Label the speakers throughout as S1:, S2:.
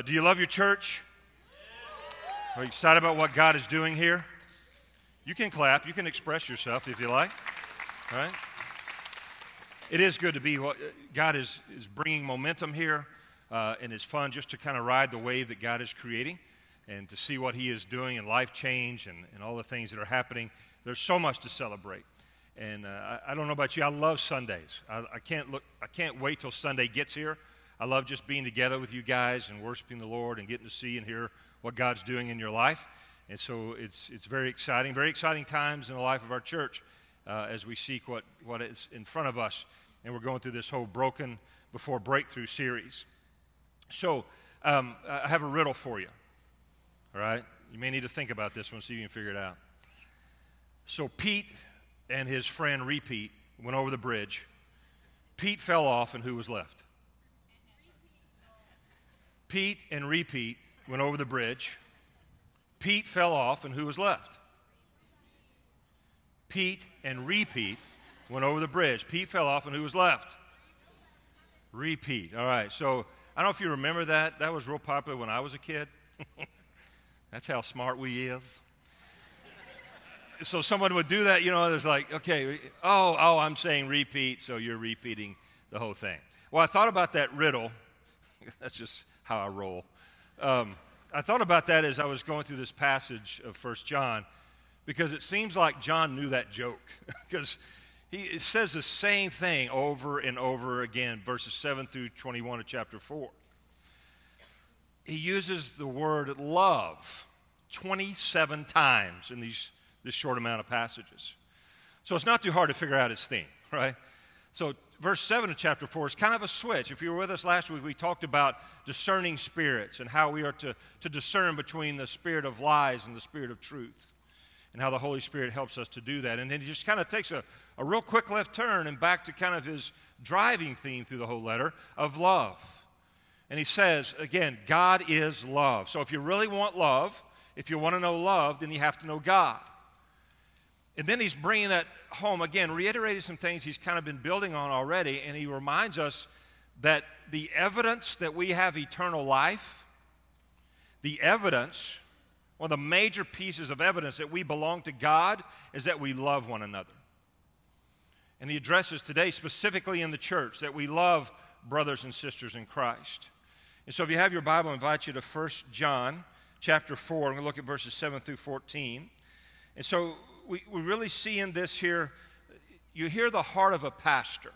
S1: Uh, do you love your church? Are you excited about what God is doing here? You can clap. You can express yourself if you like. All right? It is good to be. God is, is bringing momentum here, uh, and it's fun just to kind of ride the wave that God is creating and to see what He is doing and life change and, and all the things that are happening. There's so much to celebrate. And uh, I, I, don't know about you, I love Sundays. I, I, can't look, I can't wait till Sunday gets here. I love just being together with you guys and worshiping the Lord and getting to see and hear what God's doing in your life. And so it's, it's very exciting, very exciting times in the life of our church uh, as we seek what, what is in front of us. And we're going through this whole Broken Before Breakthrough series. So um, I have a riddle for you. All right? You may need to think about this one, see if you can figure it out. So Pete and his friend Repeat went over the bridge. Pete fell off, and who was left? Pete and Repeat went over the bridge. Pete fell off, and who was left? Pete and Repeat went over the bridge. Pete fell off, and who was left? Repeat. All right. So I don't know if you remember that. That was real popular when I was a kid. That's how smart we is. so someone would do that, you know, it's like, okay, oh, oh, I'm saying repeat, so you're repeating the whole thing. Well, I thought about that riddle. That's just how I roll. Um, I thought about that as I was going through this passage of First John because it seems like John knew that joke because he says the same thing over and over again, verses 7 through 21 of chapter 4. He uses the word love 27 times in these, this short amount of passages. So it's not too hard to figure out his theme, right? So verse 7 of chapter 4 is kind of a switch. If you were with us last week, we talked about discerning spirits and how we are to, to discern between the spirit of lies and the spirit of truth, and how the Holy Spirit helps us to do that. And then he just kind of takes a, a real quick left turn and back to kind of his driving theme through the whole letter of love. And he says, again, God is love. So if you really want love, if you want to know love, then you have to know God. And then he's bringing that home again, reiterating some things he's kind of been building on already, and he reminds us that the evidence that we have eternal life, the evidence, one of the major pieces of evidence that we belong to God is that we love one another. And he addresses today specifically in the church that we love brothers and sisters in Christ. And so if you have your Bible, I invite you to 1 John chapter 4. I'm going to look at verses 7 through 14. And so we, we really see in this here, you hear the heart of a pastor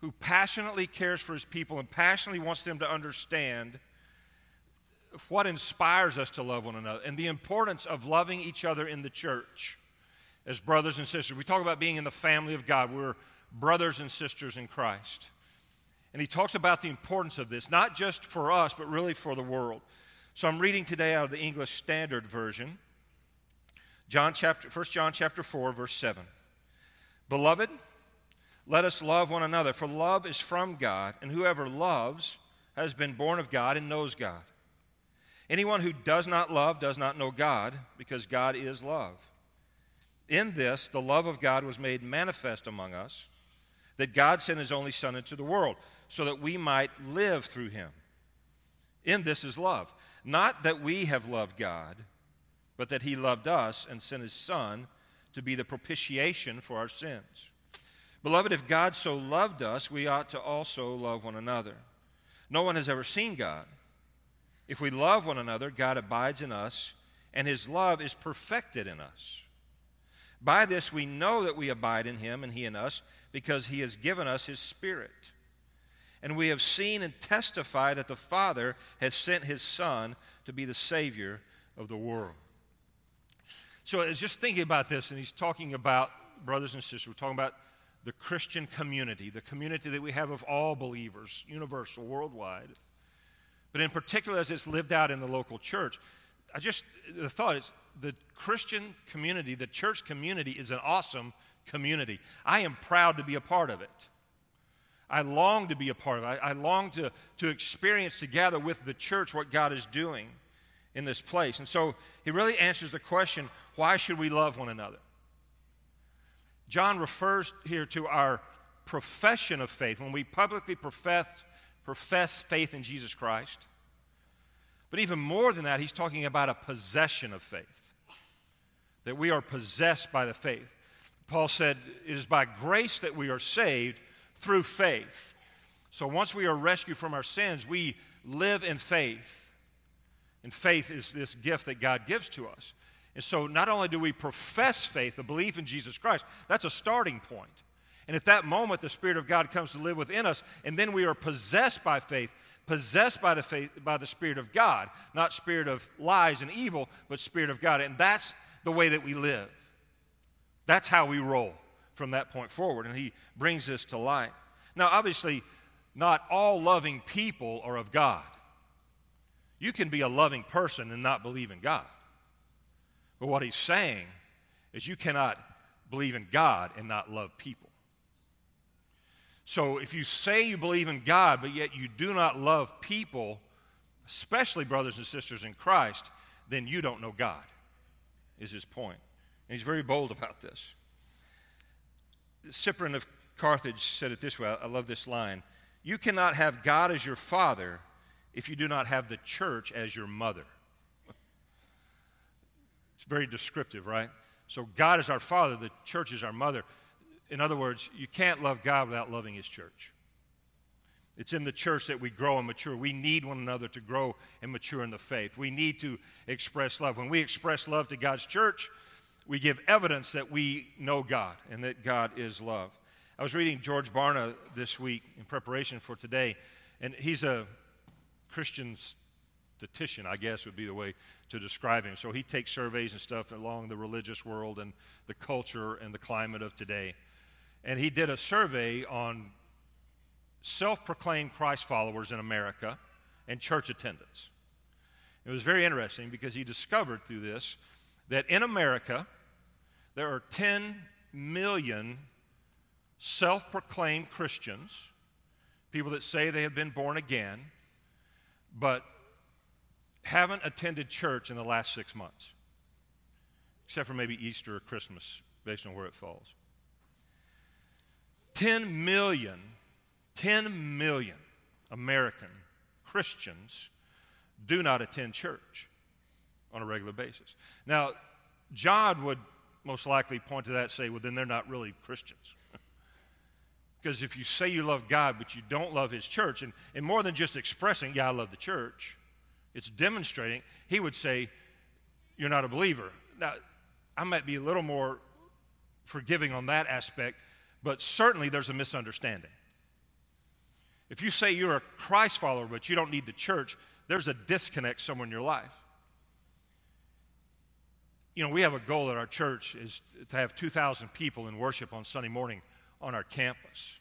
S1: who passionately cares for his people and passionately wants them to understand what inspires us to love one another and the importance of loving each other in the church as brothers and sisters. We talk about being in the family of God. We're brothers and sisters in Christ. And he talks about the importance of this, not just for us, but really for the world. So I'm reading today out of the English Standard Version. John chapter, 1 John chapter 4, verse 7. Beloved, let us love one another, for love is from God, and whoever loves has been born of God and knows God. Anyone who does not love does not know God, because God is love. In this, the love of God was made manifest among us, that God sent his only Son into the world, so that we might live through him. In this is love. Not that we have loved God but that he loved us and sent his Son to be the propitiation for our sins. Beloved, if God so loved us, we ought to also love one another. No one has ever seen God. If we love one another, God abides in us, and his love is perfected in us. By this we know that we abide in him and he in us, because he has given us his Spirit. And we have seen and testify that the Father has sent his Son to be the Savior of the world. So just thinking about this, and he's talking about, brothers and sisters, we're talking about the Christian community, the community that we have of all believers, universal, worldwide. But in particular, as it's lived out in the local church, I just, the thought is the Christian community, the church community is an awesome community. I am proud to be a part of it. I long to be a part of it. I, I long to, to experience together with the church what God is doing in this place. And so he really answers the question why should we love one another? John refers here to our profession of faith. When we publicly profess, profess faith in Jesus Christ, But even more than that, he's talking about a possession of faith, that we are possessed by the faith. Paul said, It is by grace that we are saved through faith. So once we are rescued from our sins, we live in faith. And faith is this gift that God gives to us. And so not only do we profess faith, the belief in Jesus Christ, that's a starting point. And at that moment, the Spirit of God comes to live within us, and then we are possessed by faith, possessed by the, faith, by the Spirit of God, not spirit of lies and evil, but Spirit of God. And that's the way that we live. That's how we roll from that point forward. And he brings this to light. Now, obviously, not all loving people are of God. You can be a loving person and not believe in God. But what he's saying is you cannot believe in God and not love people. So if you say you believe in God, but yet you do not love people, especially brothers and sisters in Christ, then you don't know God, is his point. And he's very bold about this. Cyprian of Carthage said it this way I love this line You cannot have God as your father if you do not have the church as your mother. It's very descriptive, right? So God is our father, the church is our mother. In other words, you can't love God without loving his church. It's in the church that we grow and mature. We need one another to grow and mature in the faith. We need to express love. When we express love to God's church, we give evidence that we know God and that God is love. I was reading George Barna this week in preparation for today, and he's a Christian statistician, I guess would be the way to describe him. So he takes surveys and stuff along the religious world and the culture and the climate of today. And he did a survey on self proclaimed Christ followers in America and church attendance. It was very interesting because he discovered through this that in America, there are 10 million self proclaimed Christians, people that say they have been born again, but haven't attended church in the last six months, except for maybe Easter or Christmas, based on where it falls. 10 million, 10 million American Christians do not attend church on a regular basis. Now, John would most likely point to that and say, well, then they're not really Christians. Because if you say you love God, but you don't love His church, and, and more than just expressing, yeah, I love the church, it's demonstrating, he would say, you're not a believer. Now, I might be a little more forgiving on that aspect, but certainly there's a misunderstanding. If you say you're a Christ follower, but you don't need the church, there's a disconnect somewhere in your life you know, we have a goal at our church is to have 2,000 people in worship on Sunday morning on our campus.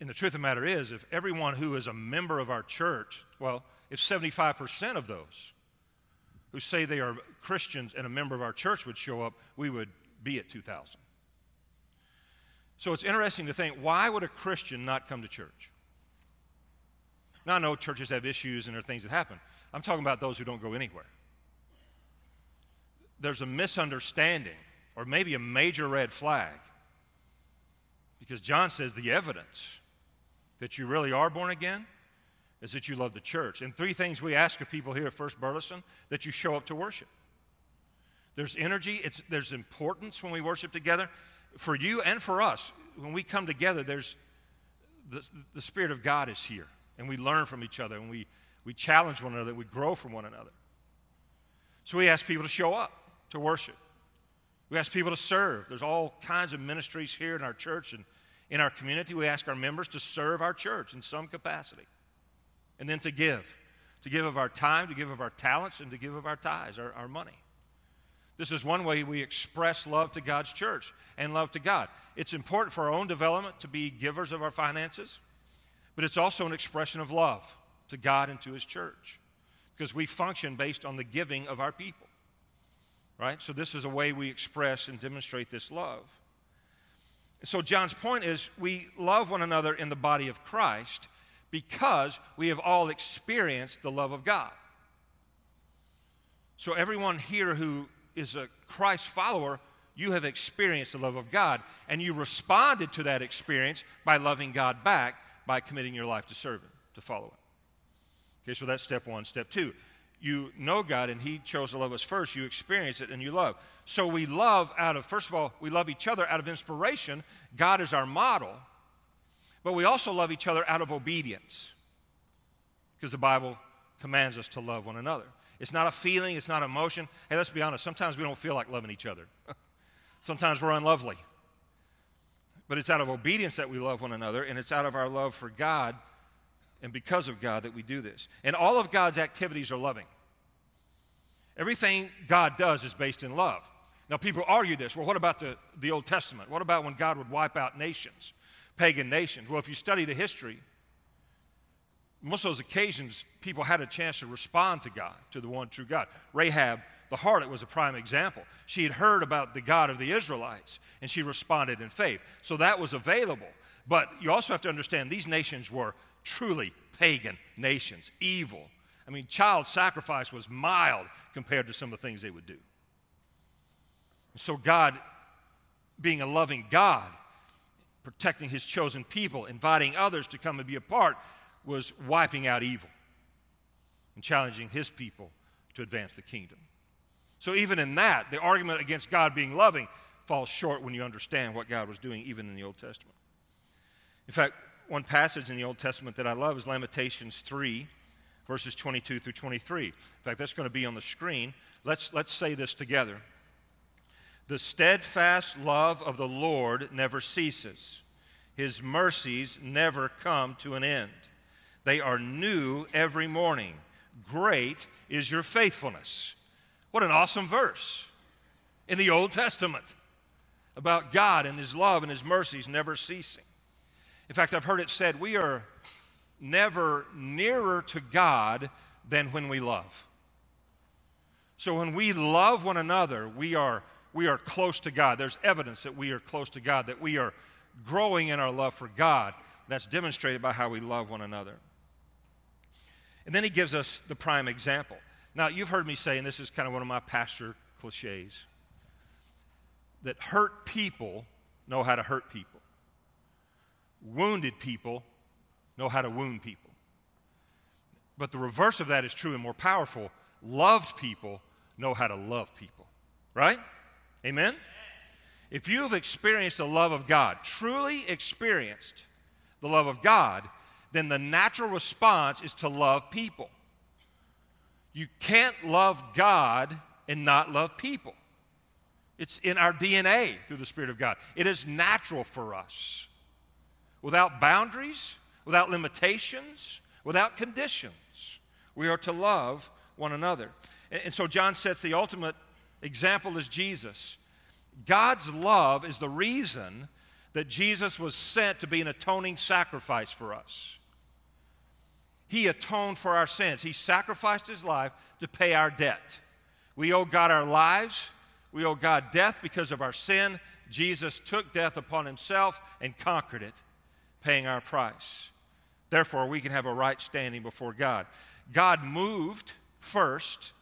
S1: And the truth of the matter is, if everyone who is a member of our church, well, if 75% of those who say they are Christians and a member of our church would show up, we would be at 2,000. So it's interesting to think why would a Christian not come to church? Now, I know churches have issues and there are things that happen. I'm talking about those who don't go anywhere there's a misunderstanding or maybe a major red flag. Because John says the evidence that you really are born again is that you love the church. And three things we ask of people here at First Burleson that you show up to worship. There's energy, there's importance when we worship together. For you and for us, when we come together, there's the, the Spirit of God is here. And we learn from each other, and we, we challenge one another, we grow from one another. So we ask people to show up to worship. We ask people to serve. There's all kinds of ministries here in our church and in our community. We ask our members to serve our church in some capacity. And then to give. To give of our time, to give of our talents, and to give of our tithes, our, our money. This is one way we express love to God's church and love to God. It's important for our own development to be givers of our finances, but it's also an expression of love to God and to His church because we function based on the giving of our people. Right? So, this is a way we express and demonstrate this love. So, John's point is we love one another in the body of Christ because we have all experienced the love of God. So, everyone here who is a Christ follower, you have experienced the love of God, and you responded to that experience by loving God back by committing your life to serve Him, to follow Him. Okay, so that's step one. Step two, you know God and He chose to love us first. You experience it and you love. So we love out of, first of all, we love each other out of inspiration. God is our model. But we also love each other out of obedience because the Bible commands us to love one another. It's not a feeling, it's not emotion. Hey, let's be honest, sometimes we don't feel like loving each other. sometimes we're unlovely. But it's out of obedience that we love one another, and it's out of our love for God and because of God that we do this. And all of God's activities are loving. Everything God does is based in love. Now, people argue this. Well, what about the, the Old Testament? What about when God would wipe out nations, pagan nations? Well, if you study the history, most of those occasions, people had a chance to respond to God, to the one true God. Rahab, the harlot, was a prime example. She had heard about the God of the Israelites, and she responded in faith. So that was available. But you also have to understand these nations were truly pagan nations, evil. I mean, child sacrifice was mild compared to some of the things they would do. And So, God, being a loving God, protecting his chosen people, inviting others to come and be a part, was wiping out evil and challenging his people to advance the kingdom. So, even in that, the argument against God being loving falls short when you understand what God was doing, even in the Old Testament. In fact, one passage in the Old Testament that I love is Lamentations 3, verses 22 through 23. In fact, that's going to be on the screen. Let's, let's say this together. The steadfast love of the Lord never ceases, His mercies never come to an end. They are new every morning. Great is your faithfulness. What an awesome verse in the Old Testament about God and His love and His mercies never ceasing. In fact, I've heard it said we are never nearer to God than when we love. So when we love one another, we are, we are close to God. There's evidence that we are close to God, that we are growing in our love for God. That's demonstrated by how we love one another. And then he gives us the prime example. Now, you've heard me say, and this is kind of one of my pastor cliches, that hurt people know how to hurt people wounded people know how to wound people. But the reverse of that is true and more powerful. Loved people know how to love people. Right? Amen? If you've experienced the love of God, truly experienced the love of God, then the natural response is to love people. You can't love God and not love people. It's in our DNA through the Spirit of God. It is natural for us without boundaries, without limitations, without conditions. We are to love one another. And, and so John sets the ultimate example is Jesus. God's love is the reason that Jesus was sent to be an atoning sacrifice for us. He atoned for our sins. He sacrificed his life to pay our debt. We owe God our lives. We owe God death because of our sin. Jesus took death upon himself and conquered it paying our price. Therefore, we can have a right standing before God. God moved first,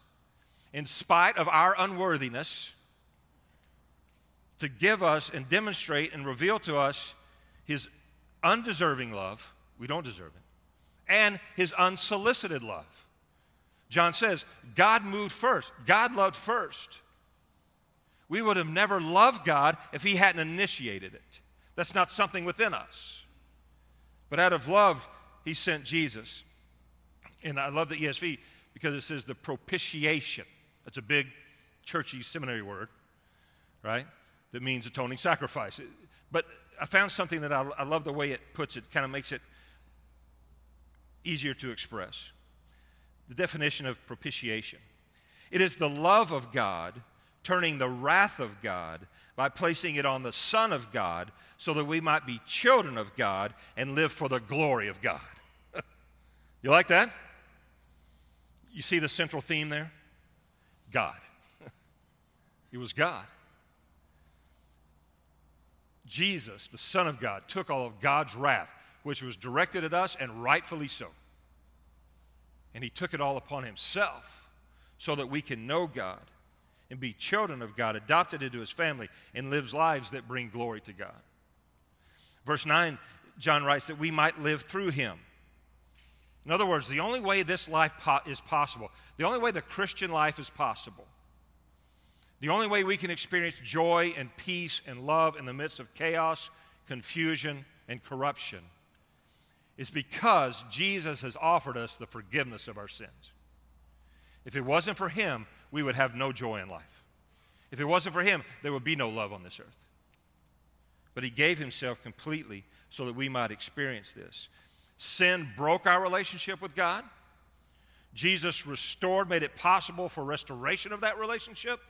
S1: in spite of our unworthiness, to give us and demonstrate and reveal to us his undeserving love. We don't deserve it. And his unsolicited love. John says, God moved first. God loved first. We would have never loved God if he hadn't initiated it. That's not something within us. But out of love, he sent Jesus. And I love the ESV because it says the propitiation. That's a big churchy seminary word, right? That means atoning sacrifice. But I found something that I, I love the way it puts it, kind of makes it easier to express. The definition of propitiation it is the love of God turning the wrath of God by placing it on the Son of God so that we might be children of God and live for the glory of God. you like that? You see the central theme there? God. it was God. Jesus, the Son of God, took all of God's wrath, which was directed at us, and rightfully so. And he took it all upon himself so that we can know God and be children of God, adopted into his family, and lives lives that bring glory to God. Verse 9, John writes that we might live through him. In other words, the only way this life po- is possible, the only way the Christian life is possible, the only way we can experience joy and peace and love in the midst of chaos, confusion, and corruption is because Jesus has offered us the forgiveness of our sins. If it wasn't for Him, we would have no joy in life. If it wasn't for Him, there would be no love on this earth. But He gave Himself completely so that we might experience this. Sin broke our relationship with God. Jesus restored, made it possible for restoration of that relationship.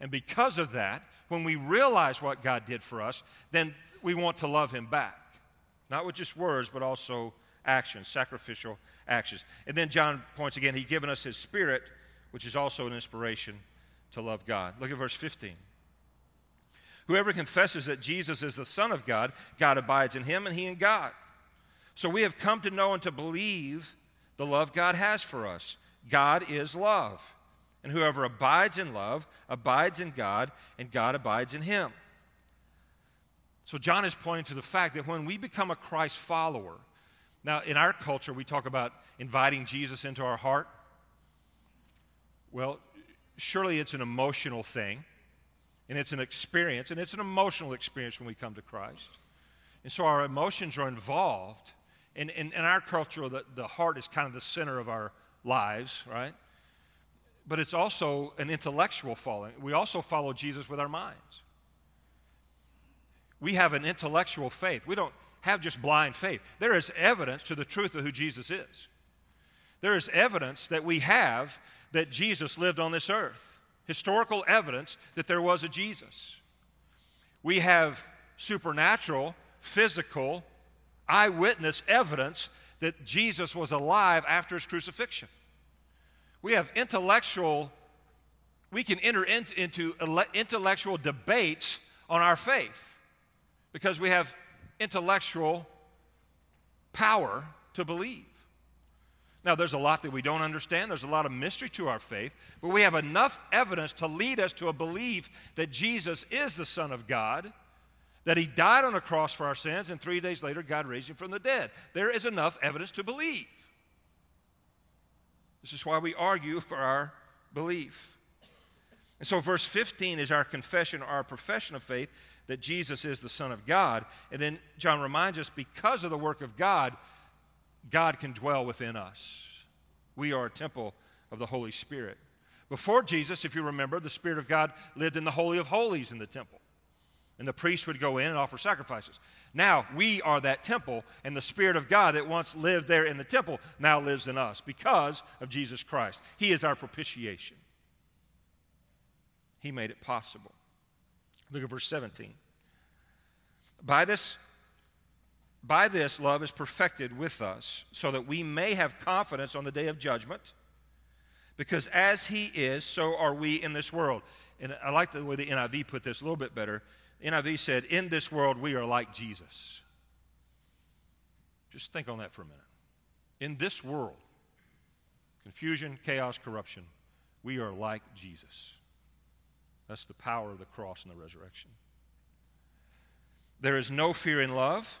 S1: And because of that, when we realize what God did for us, then we want to love Him back. Not with just words, but also actions, sacrificial actions. And then John points again, He's given us His Spirit, which is also an inspiration to love God. Look at verse 15. Whoever confesses that Jesus is the Son of God, God abides in him and he in God. So we have come to know and to believe the love God has for us. God is love. And whoever abides in love abides in God, and God abides in him. So John is pointing to the fact that when we become a Christ follower, now in our culture we talk about inviting Jesus into our heart. Well, surely it's an emotional thing and it's an experience, and it's an emotional experience when we come to Christ. And so our emotions are involved. And in, in, our culture, the, the heart is kind of the center of our lives, right? But it's also an intellectual following. We also follow Jesus with our minds. We have an intellectual faith. We don't have just blind faith. There is evidence to the truth of who Jesus is. There is evidence that we have that Jesus lived on this earth historical evidence that there was a Jesus. We have supernatural, physical, eyewitness evidence that Jesus was alive after his crucifixion. We have intellectual, we can enter into intellectual debates on our faith because we have intellectual power to believe. Now, there's a lot that we don't understand. There's a lot of mystery to our faith, but we have enough evidence to lead us to a belief that Jesus is the Son of God, that He died on a cross for our sins, and three days later, God raised Him from the dead. There is enough evidence to believe. This is why we argue for our belief. And so, verse 15 is our confession, our profession of faith that Jesus is the Son of God. And then John reminds us because of the work of God, God can dwell within us. We are a temple of the Holy Spirit. Before Jesus, if you remember, the Spirit of God lived in the Holy of Holies in the temple. And the priest would go in and offer sacrifices. Now, we are that temple, and the Spirit of God that once lived there in the temple now lives in us because of Jesus Christ. He is our propitiation. He made it possible. Look at verse 17. By this by this, love is perfected with us, so that we may have confidence on the day of judgment. Because as He is, so are we in this world. And I like the way the NIV put this a little bit better. NIV said, In this world, we are like Jesus. Just think on that for a minute. In this world, confusion, chaos, corruption, we are like Jesus. That's the power of the cross and the resurrection. There is no fear in love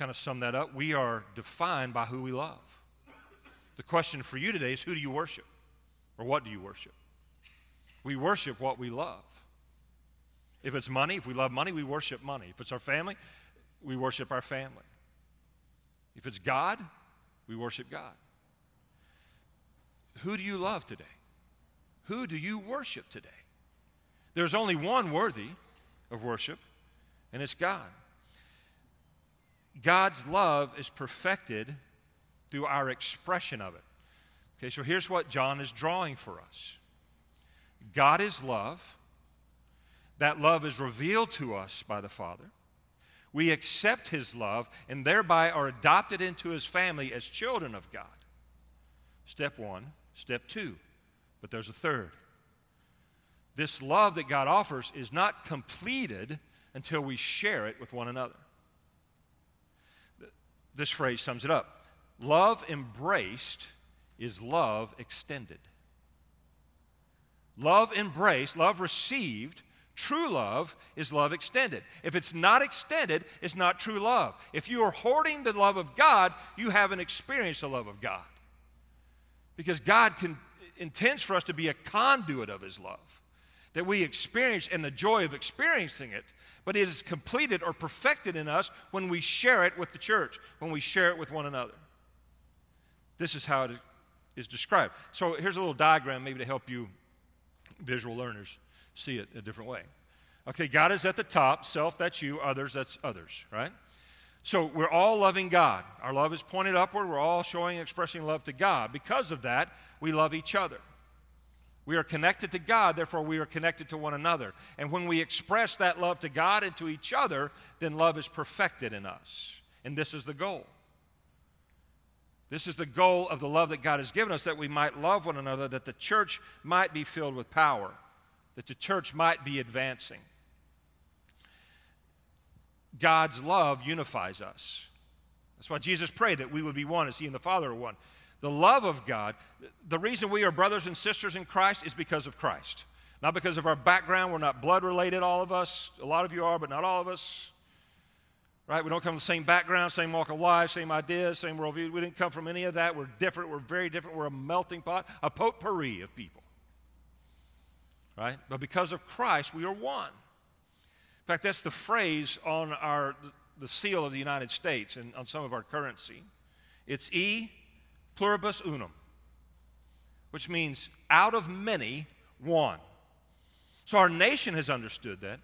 S1: kind of sum that up, we are defined by who we love. The question for you today is who do you worship? Or what do you worship? We worship what we love. If it's money, if we love money, we worship money. If it's our family, we worship our family. If it's God, we worship God. Who do you love today? Who do you worship today? There's only one worthy of worship, and it's God. God's love is perfected through our expression of it. Okay, so here's what John is drawing for us God is love. That love is revealed to us by the Father. We accept his love and thereby are adopted into his family as children of God. Step one. Step two. But there's a third. This love that God offers is not completed until we share it with one another. This phrase sums it up love embraced is love extended. Love embraced, love received, true love is love extended. If it's not extended, it's not true love. If you are hoarding the love of God, you haven't experienced the love of God. Because God can, intends for us to be a conduit of His love, that we experience and the joy of experiencing it, but it is completed or perfected in us when we share it with the church, when we share it with one another. This is how it is described. So here's a little diagram, maybe to help you visual learners see it a different way. Okay, God is at the top, self, that's you, others, that's others, right? So we're all loving God. Our love is pointed upward. We're all showing expressing love to God. Because of that, we love each other. We are connected to God, therefore, we are connected to one another. And when we express that love to God and to each other, then love is perfected in us. And this is the goal. This is the goal of the love that God has given us that we might love one another, that the church might be filled with power, that the church might be advancing. God's love unifies us. That's why Jesus prayed that we would be one as He and the Father are one. The love of God, the reason we are brothers and sisters in Christ is because of Christ. Not because of our background. We're not blood related, all of us. A lot of you are, but not all of us right? We don't come from the same background, same walk of life, same ideas, same worldview. We didn't come from any of that. We're different. We're very different. We're a melting pot, a potpourri of people, right? But because of Christ, we are one. In fact, that's the phrase on our the seal of the United States and on some of our currency. It's e pluribus unum, which means out of many, one. So our nation has understood that.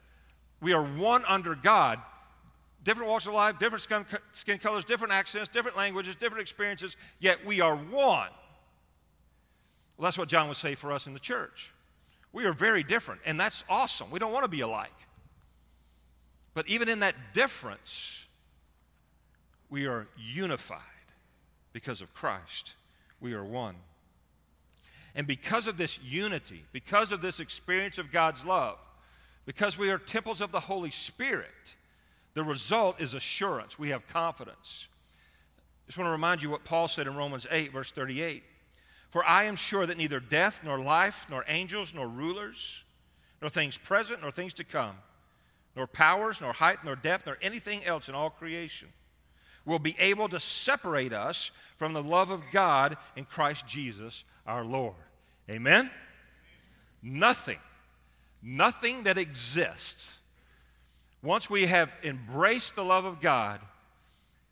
S1: We are one under God different walks of life, different skin, skin colors, different accents, different languages, different experiences, yet we are one. Well, that's what John would say for us in the church. We are very different, and that's awesome. We don't want to be alike. But even in that difference, we are unified because of Christ. We are one. And because of this unity, because of this experience of God's love, because we are temples of the Holy Spirit, the result is assurance. We have confidence. I just want to remind you what Paul said in Romans 8, verse 38. For I am sure that neither death, nor life, nor angels, nor rulers, nor things present, nor things to come, nor powers, nor height, nor depth, nor anything else in all creation will be able to separate us from the love of God in Christ Jesus our Lord. Amen? Nothing, nothing that exists once we have embraced the love of God,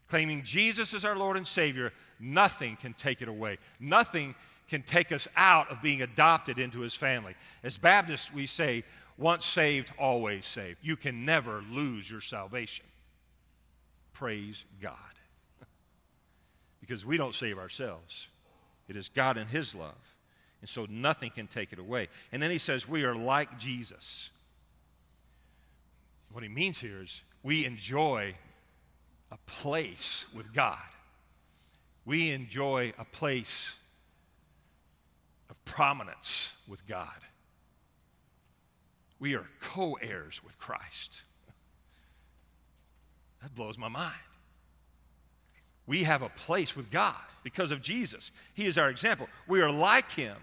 S1: claiming Jesus as our Lord and Savior, nothing can take it away. Nothing can take us out of being adopted into His family. As Baptists, we say, once saved, always saved. You can never lose your salvation. Praise God. because we don't save ourselves, it is God and His love. And so nothing can take it away. And then He says, We are like Jesus. What he means here is we enjoy a place with God. We enjoy a place of prominence with God. We are co heirs with Christ. That blows my mind. We have a place with God because of Jesus. He is our example. We are like Him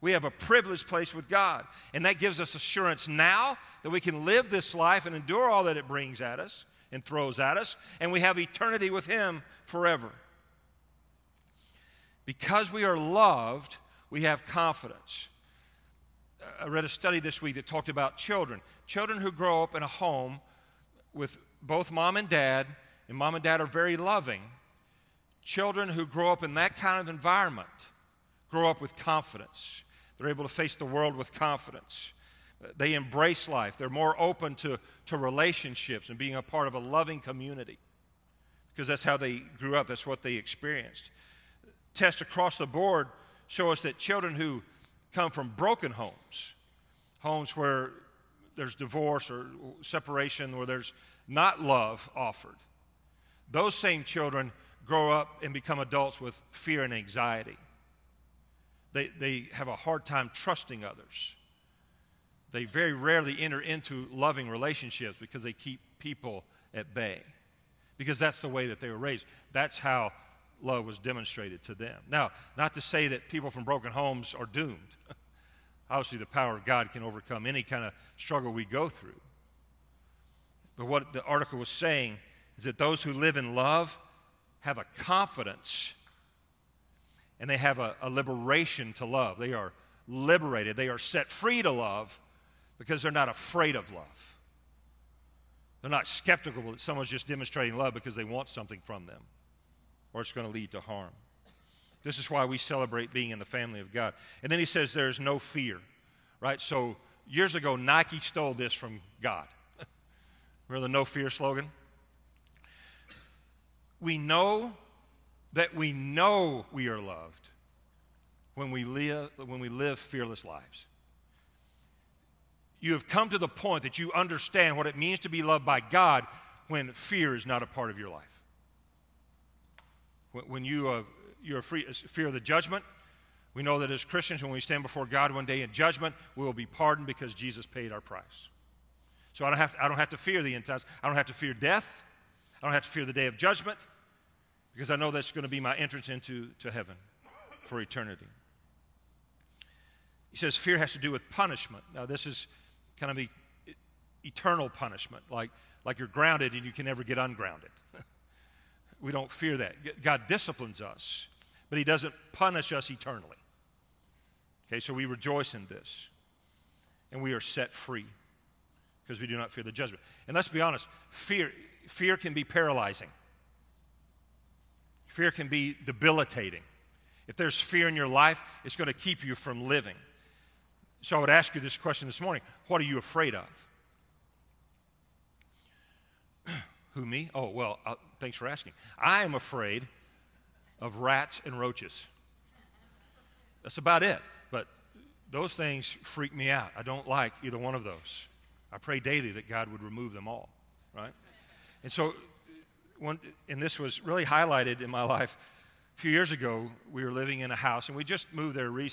S1: we have a privileged place with God. And that gives us assurance now that we can live this life and endure all that it brings at us and throws at us. And we have eternity with Him forever. Because we are loved, we have confidence. I read a study this week that talked about children. Children who grow up in a home with both mom and dad, and mom and dad are very loving. Children who grow up in that kind of environment grow up with confidence. They're able to face the world with confidence. They embrace life. They're more open to, to relationships and being a part of a loving community because that's how they grew up, that's what they experienced. Tests across the board show us that children who come from broken homes, homes where there's divorce or separation, where there's not love offered, those same children grow up and become adults with fear and anxiety. They, they have a hard time trusting others. They very rarely enter into loving relationships because they keep people at bay, because that's the way that they were raised. That's how love was demonstrated to them. Now, not to say that people from broken homes are doomed. Obviously, the power of God can overcome any kind of struggle we go through. But what the article was saying is that those who live in love have a confidence and they have a, a, liberation to love. They are liberated, they are set free to love because they're not afraid of love. They're not skeptical that someone's just demonstrating love because they want something from them or it's going to lead to harm. This is why we celebrate being in the family of God. And then he says there's no fear, right? So years ago, Nike stole this from God. Remember the no fear slogan? We know that we know we are loved when we live, when we live fearless lives. You have come to the point that you understand what it means to be loved by God when fear is not a part of your life. When you uh, you're free, fear of the judgment, we know that as Christians, when we stand before God one day in judgment, we will be pardoned because Jesus paid our price. So I don't have to, I don't have to fear the end times. I don't have to fear death. I don't have to fear the day of judgment because I know that's going to be my entrance into to heaven for eternity. He says fear has to do with punishment. Now, this is kind of e- eternal punishment, like, like you're grounded and you can never get ungrounded. we don't fear that. God disciplines us, but He doesn't punish us eternally. Okay, so we rejoice in this, and we are set free because we do not fear the judgment. And let's be honest, fear, fear can be paralyzing. Fear can be debilitating. If there's fear in your life, it's going to keep you from living. So I would ask you this question this morning What are you afraid of? Who, me? Oh, well, uh, thanks for asking. I am afraid of rats and roaches. That's about it. But those things freak me out. I don't like either one of those. I pray daily that God would remove them all, right? And so one, and this was really highlighted in my life a few years ago. We were living in a house, and we just moved there uh,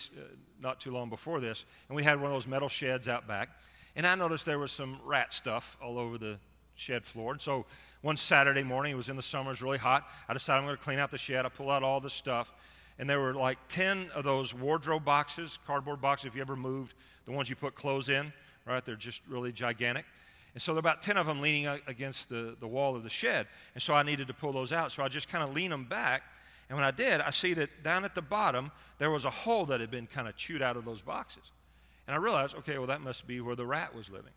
S1: not too long before this, and we had one of those metal sheds out back. And I noticed there was some rat stuff all over the shed floor. And so one Saturday morning, it was in the summer, it was really hot. I decided I'm going to clean out the shed. I pull out all the stuff, and there were like 10 of those wardrobe boxes, cardboard boxes, if you ever moved, the ones you put clothes in, right? They're just really gigantic. And so there are about 10 of them leaning against the, the wall of the shed. And so I needed to pull those out. So I just kind of lean them back. And when I did, I see that down at the bottom, there was a hole that had been kind of chewed out of those boxes. And I realized, okay, well, that must be where the rat was living.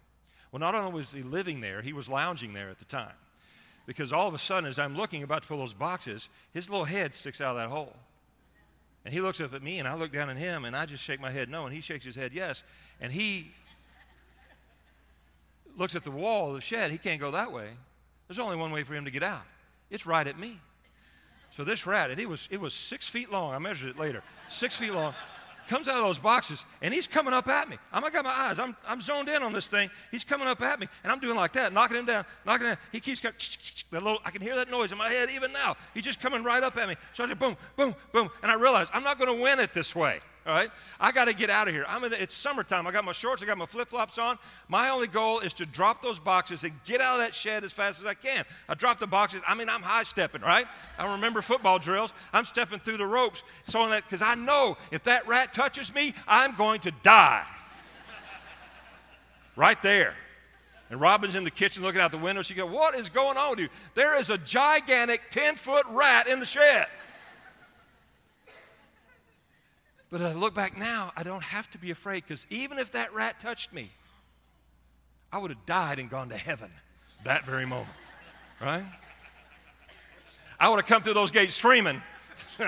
S1: Well, not only was he living there, he was lounging there at the time. Because all of a sudden, as I'm looking about to pull those boxes, his little head sticks out of that hole. And he looks up at me, and I look down at him, and I just shake my head no, and he shakes his head yes. And he looks at the wall of the shed, he can't go that way. There's only one way for him to get out. It's right at me. So this rat, and it was it was six feet long. I measured it later. Six feet long. Comes out of those boxes and he's coming up at me. I'm, I got my eyes. I'm, I'm zoned in on this thing. He's coming up at me and I'm doing like that, knocking him down, knocking him down. He keeps going, that little, I can hear that noise in my head even now. He's just coming right up at me. So I just boom, boom, boom. And I realize I'm not going to win it this way. All right? I got to get out of here. I'm in the, it's summertime. I got my shorts, I got my flip flops on. My only goal is to drop those boxes and get out of that shed as fast as I can. I drop the boxes. I mean, I'm high stepping, right? I remember football drills. I'm stepping through the ropes. So on that, because I know if that rat touches me, I'm going to die. right there. And Robin's in the kitchen looking out the window. She goes, What is going on with you? There is a gigantic 10 foot rat in the shed. But I look back now, I don't have to be afraid because even if that rat touched me, I would have died and gone to heaven that very moment, right? I would have come through those gates screaming.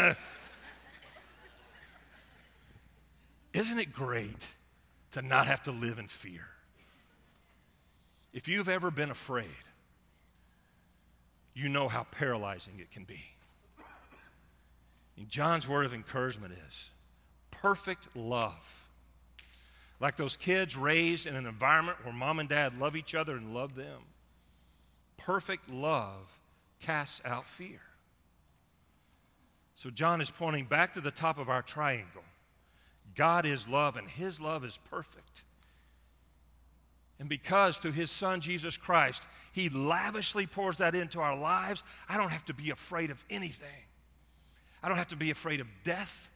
S1: Isn't it great to not have to live in fear? If you've ever been afraid, you know how paralyzing it can be. And John's word of encouragement is perfect love like those kids raised in an environment where mom and dad love each other and love them. Perfect love casts out fear. So, John is pointing back to the top of our triangle. God is love, and his love is perfect. And because through his son Jesus Christ, he lavishly pours that into our lives, I don't have to be afraid of anything. I don't have to be afraid of death.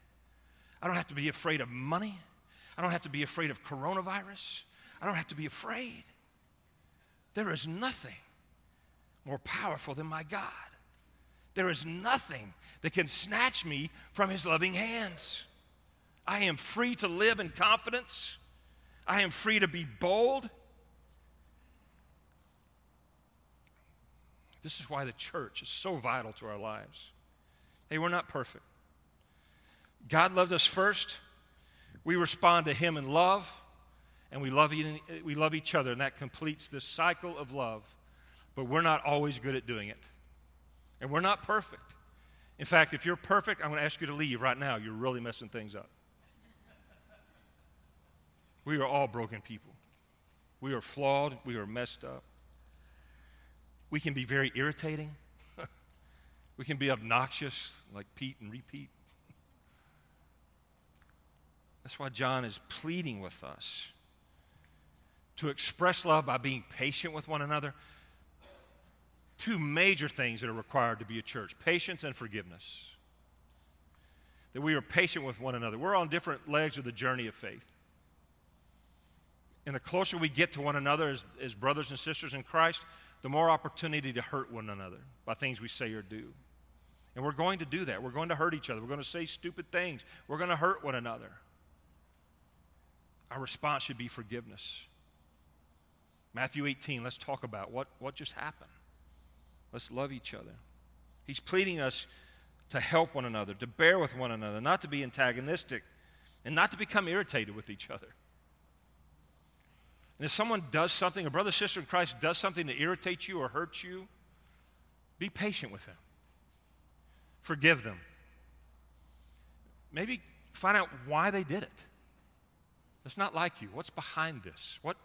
S1: I don't have to be afraid of money. I don't have to be afraid of coronavirus. I don't have to be afraid. There is nothing more powerful than my God. There is nothing that can snatch me from his loving hands. I am free to live in confidence. I am free to be bold. This is why the church is so vital to our lives. Hey, we're not perfect. God loved us first. We respond to Him in love, and we love, we love each other, and that completes this cycle of love. But we're not always good at doing it. And we're not perfect. In fact, if you're perfect, I'm going to ask you to leave right now. You're really messing things up. We are all broken people. We are flawed. We are messed up. We can be very irritating. we can be obnoxious, like Pete and repeat. That's why John is pleading with us to express love by being patient with one another. Two major things that are required to be a church patience and forgiveness. That we are patient with one another. We're on different legs of the journey of faith. And the closer we get to one another as, as brothers and sisters in Christ, the more opportunity to hurt one another by things we say or do. And we're going to do that. We're going to hurt each other. We're going to say stupid things. We're going to hurt one another. Our response should be forgiveness. Matthew 18, let's talk about what, what just happened. Let's love each other. He's pleading us to help one another, to bear with one another, not to be antagonistic, and not to become irritated with each other. And if someone does something, a brother, sister in Christ does something to irritate you or hurt you, be patient with them. Forgive them. Maybe find out why they did it. It's not like you. What's behind this? What,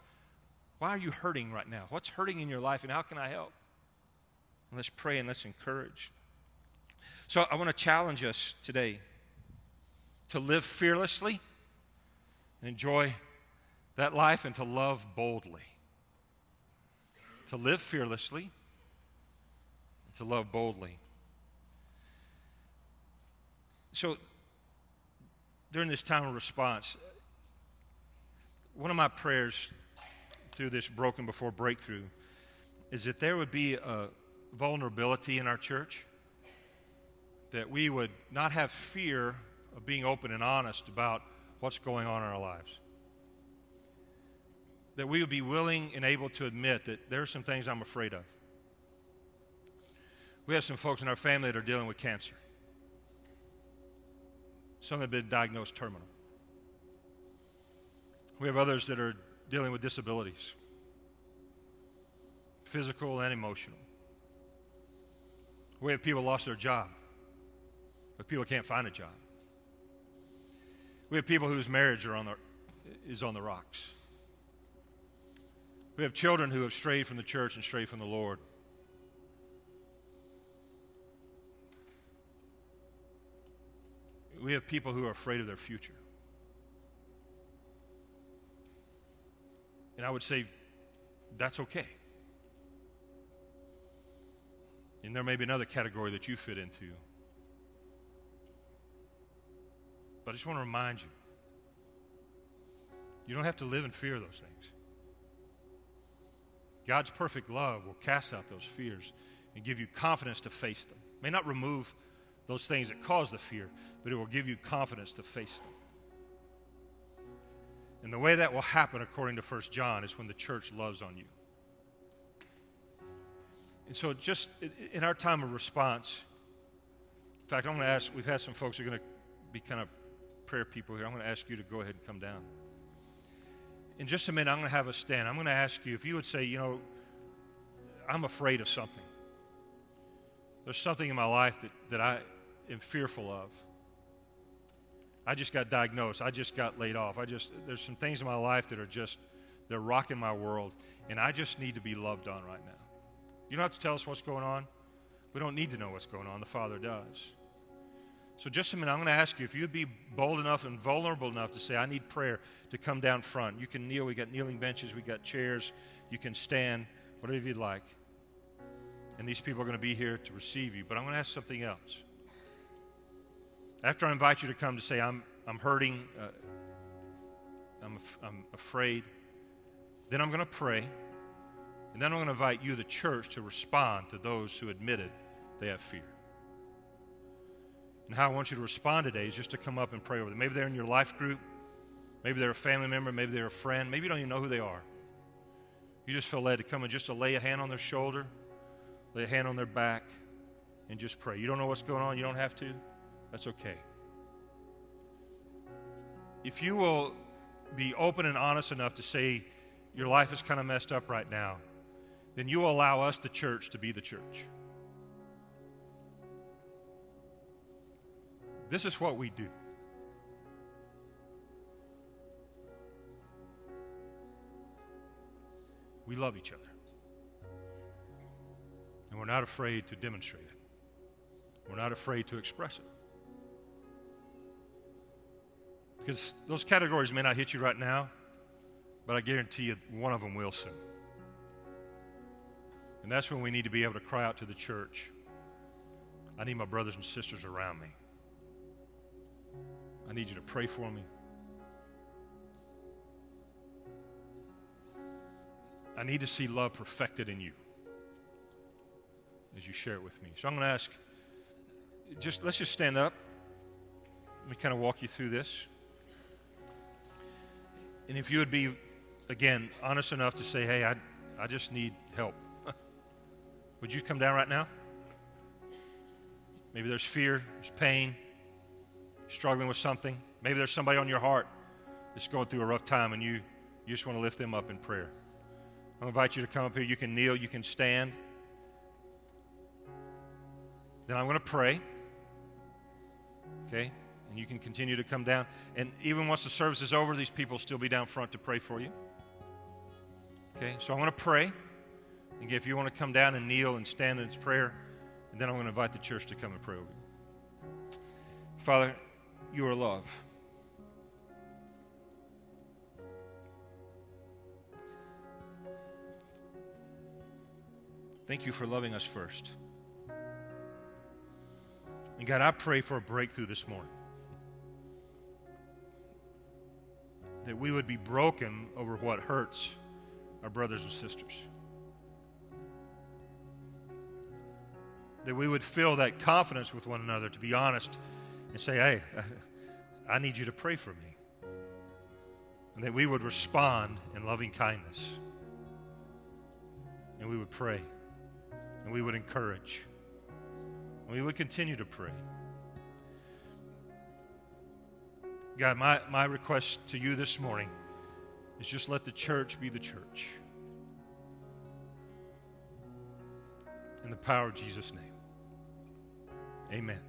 S1: why are you hurting right now? What's hurting in your life, and how can I help? And let's pray and let's encourage. So I want to challenge us today to live fearlessly and enjoy that life and to love boldly. To live fearlessly and to love boldly. So, during this time of response, one of my prayers through this broken before breakthrough is that there would be a vulnerability in our church, that we would not have fear of being open and honest about what's going on in our lives that we would be willing and able to admit that there are some things I'm afraid of. We have some folks in our family that are dealing with cancer. Some have been diagnosed terminal. We have others that are dealing with disabilities, physical and emotional. We have people lost their job, but people can't find a job. We have people whose marriage on the, is on the rocks. We have children who have strayed from the church and strayed from the Lord. We have people who are afraid of their future. And I would say that's okay. And there may be another category that you fit into. But I just want to remind you you don't have to live in fear of those things. God's perfect love will cast out those fears and give you confidence to face them. It may not remove those things that cause the fear, but it will give you confidence to face them. And the way that will happen, according to 1 John, is when the church loves on you. And so, just in our time of response, in fact, I'm going to ask, we've had some folks who are going to be kind of prayer people here. I'm going to ask you to go ahead and come down in just a minute, I'm going to have a stand. I'm going to ask you if you would say, you know, I'm afraid of something. There's something in my life that, that I am fearful of. I just got diagnosed. I just got laid off. I just, there's some things in my life that are just, they're rocking my world. And I just need to be loved on right now. You don't have to tell us what's going on. We don't need to know what's going on. The Father does. So, just a minute, I'm going to ask you if you'd be bold enough and vulnerable enough to say, I need prayer to come down front. You can kneel. We got kneeling benches. We got chairs. You can stand, whatever you'd like. And these people are going to be here to receive you. But I'm going to ask something else. After I invite you to come to say, I'm, I'm hurting, uh, I'm, af- I'm afraid, then I'm going to pray. And then I'm going to invite you, the church, to respond to those who admitted they have fear. And how I want you to respond today is just to come up and pray over them. Maybe they're in your life group. Maybe they're a family member. Maybe they're a friend. Maybe you don't even know who they are. You just feel led to come and just to lay a hand on their shoulder, lay a hand on their back, and just pray. You don't know what's going on. You don't have to. That's okay. If you will be open and honest enough to say your life is kind of messed up right now, then you allow us, the church, to be the church. This is what we do. We love each other. And we're not afraid to demonstrate it. We're not afraid to express it. Because those categories may not hit you right now, but I guarantee you one of them will soon. And that's when we need to be able to cry out to the church I need my brothers and sisters around me. I need you to pray for me. I need to see love perfected in you as you share it with me. So I'm going to ask just let's just stand up. Let me kind of walk you through this. And if you would be again honest enough to say, "Hey, I I just need help." would you come down right now? Maybe there's fear, there's pain, struggling with something. Maybe there's somebody on your heart that's going through a rough time and you, you just want to lift them up in prayer. I invite you to come up here. You can kneel, you can stand. Then I'm going to pray. Okay? And you can continue to come down. And even once the service is over, these people will still be down front to pray for you. Okay? So I'm going to pray. And if you want to come down and kneel and stand in prayer, and then I'm going to invite the church to come and pray over you. Father, you are love. Thank you for loving us first. And God, I pray for a breakthrough this morning. That we would be broken over what hurts our brothers and sisters. That we would feel that confidence with one another to be honest and say, hey, I need you to pray for me. And that we would respond in loving kindness. And we would pray. And we would encourage. And we would continue to pray. God, my, my request to you this morning is just let the church be the church. In the power of Jesus' name. Amen.